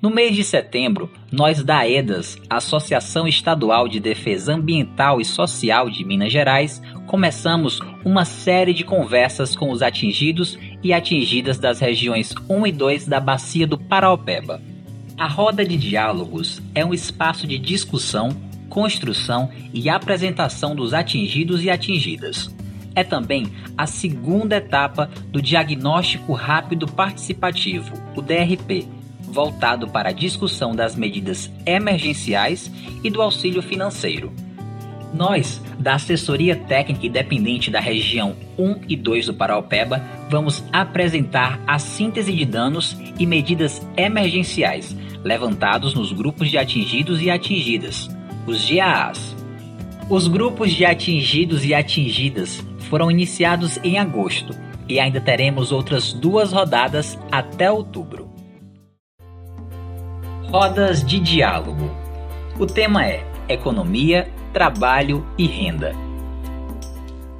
No mês de setembro, nós da AEDAS, Associação Estadual de Defesa Ambiental e Social de Minas Gerais, começamos uma série de conversas com os atingidos e atingidas das regiões 1 e 2 da Bacia do Paraopeba. A roda de diálogos é um espaço de discussão, construção e apresentação dos atingidos e atingidas. É também a segunda etapa do Diagnóstico Rápido Participativo, o DRP, voltado para a discussão das medidas emergenciais e do auxílio financeiro. Nós, da Assessoria Técnica Independente da região 1 e 2 do Paraupeba, vamos apresentar a síntese de danos e medidas emergenciais levantados nos grupos de atingidos e atingidas, os GAAs. Os grupos de atingidos e atingidas foram iniciados em agosto e ainda teremos outras duas rodadas até outubro. Rodas de Diálogo. O tema é Economia, Trabalho e Renda.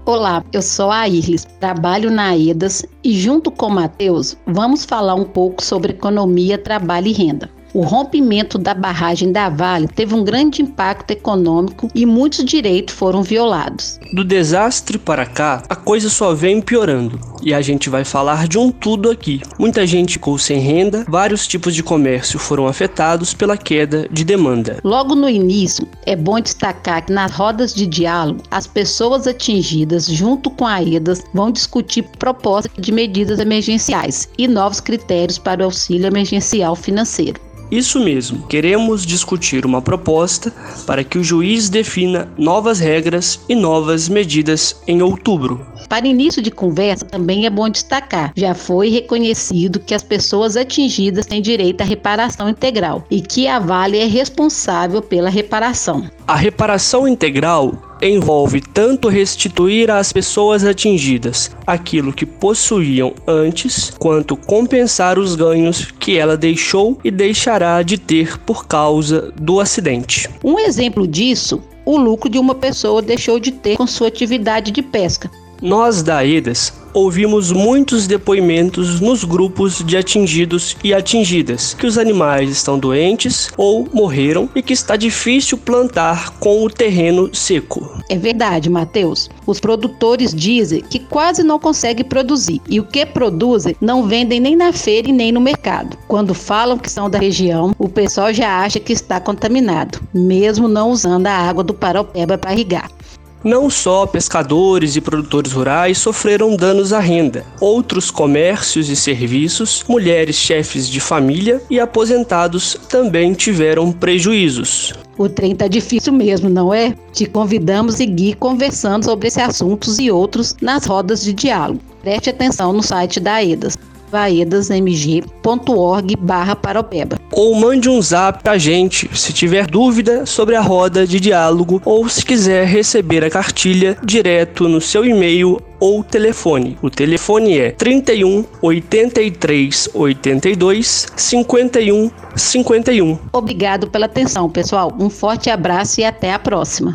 Olá, eu sou a Irles, trabalho na EDAS e junto com o Matheus vamos falar um pouco sobre economia, trabalho e renda. O rompimento da barragem da Vale teve um grande impacto econômico e muitos direitos foram violados. Do desastre para cá, a coisa só vem piorando. E a gente vai falar de um tudo aqui. Muita gente ficou sem renda, vários tipos de comércio foram afetados pela queda de demanda. Logo no início, é bom destacar que nas rodas de diálogo, as pessoas atingidas, junto com a EDAS, vão discutir propostas de medidas emergenciais e novos critérios para o auxílio emergencial financeiro. Isso mesmo, queremos discutir uma proposta para que o juiz defina novas regras e novas medidas em outubro. Para início de conversa, também é bom destacar: já foi reconhecido que as pessoas atingidas têm direito à reparação integral e que a Vale é responsável pela reparação. A reparação integral envolve tanto restituir às pessoas atingidas aquilo que possuíam antes, quanto compensar os ganhos que ela deixou e deixará de ter por causa do acidente. Um exemplo disso, o lucro de uma pessoa deixou de ter com sua atividade de pesca. Nós da EDAS ouvimos muitos depoimentos nos grupos de atingidos e atingidas que os animais estão doentes ou morreram e que está difícil plantar com o terreno seco. É verdade, Matheus. Os produtores dizem que quase não conseguem produzir e o que produzem não vendem nem na feira e nem no mercado. Quando falam que são da região, o pessoal já acha que está contaminado, mesmo não usando a água do Paropeba para irrigar. Não só pescadores e produtores rurais sofreram danos à renda, outros comércios e serviços, mulheres chefes de família e aposentados também tiveram prejuízos. O trem tá difícil mesmo, não é? Te convidamos a seguir conversando sobre esses assuntos e outros nas rodas de diálogo. Preste atenção no site da EDAS vaedasmg.org barra. Ou mande um zap pra gente se tiver dúvida sobre a roda de diálogo ou se quiser receber a cartilha direto no seu e-mail ou telefone. O telefone é 31 83 82 51 51. Obrigado pela atenção, pessoal. Um forte abraço e até a próxima.